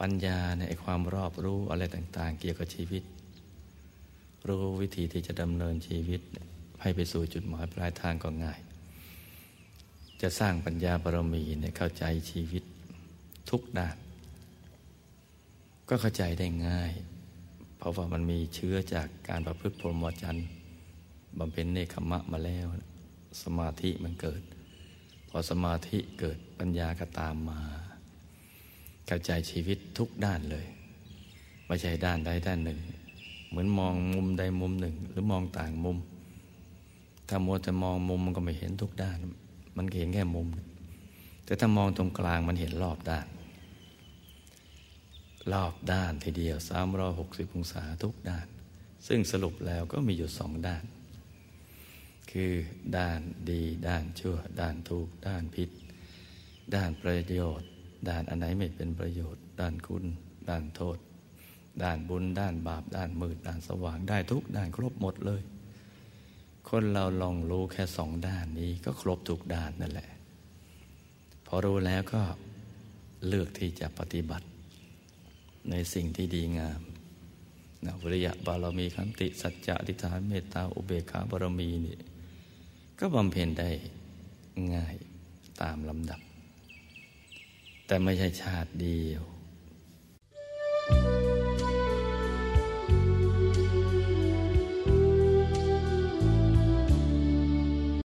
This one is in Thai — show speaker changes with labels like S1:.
S1: ปัญญาในความรอบรู้อะไรต่าง ๆ เกี่ยวกับชีวิต รู้วิธีที่จะดำเนินชีวิตให้ไปสู่จุดหมายปลายทางก็ง่าย จะสร้างปัญญาบารมีเนี่ยเข้าใจชีวิตทุกด้าน ก็เข้าใจได้ง่าย เพราะว่ามันมีเชื้อจากการประพฤติพรหมจรรย์บำเพ็ญเนคขมะมาแล้ว สมาธิมันเกิด พอสมาธิเกิดปัญญาก็ตามมา เข้าใจชีวิตทุกด้านเลย ไม่ใช่ด้านใดด้านหนึ่ง เหมือนมองมุมใดมุมหนึ่ง หรือมองต่างมุม ถ้ามัวจะมองมุมมันก็ไม่เห็นทุกด้าน มันเห็นแค่มุม แต่ถ้ามองตรงกลางมันเห็นรอบด้าน รอบด้านทีเดียวสามร้อยหกสิบองศาทุกด้าน ซึ่งสรุปแล้วก็มีอยู่สองด้าน คือด้านดี ด้านชั่ว ด้านถูก ด้านผิด ด้านประโยชน์ ด้านอันไหนไม่เป็นประโยชน์ ด้านคุณ ด้านโทษ ด้านบุญ ด้านบาป ด้านมืด ด้านสว่างได้ทุกด้านครบหมดเลย คนเราลองรู้แค่สองด้านนี้ก็ครบทุกด้านนั่นแหละ พอรู้แล้วก็เลือกที่จะปฏิบัติ ในสิ่งที่ดีงามนะวิริยะบารมีขันติ สัจจะอธิษฐานเมตตาอุเบกขาบารมีนี่ก็บำเพ็ญได้ง่ายตามลำดับ แต่ไม่ใช่ชาติเดียว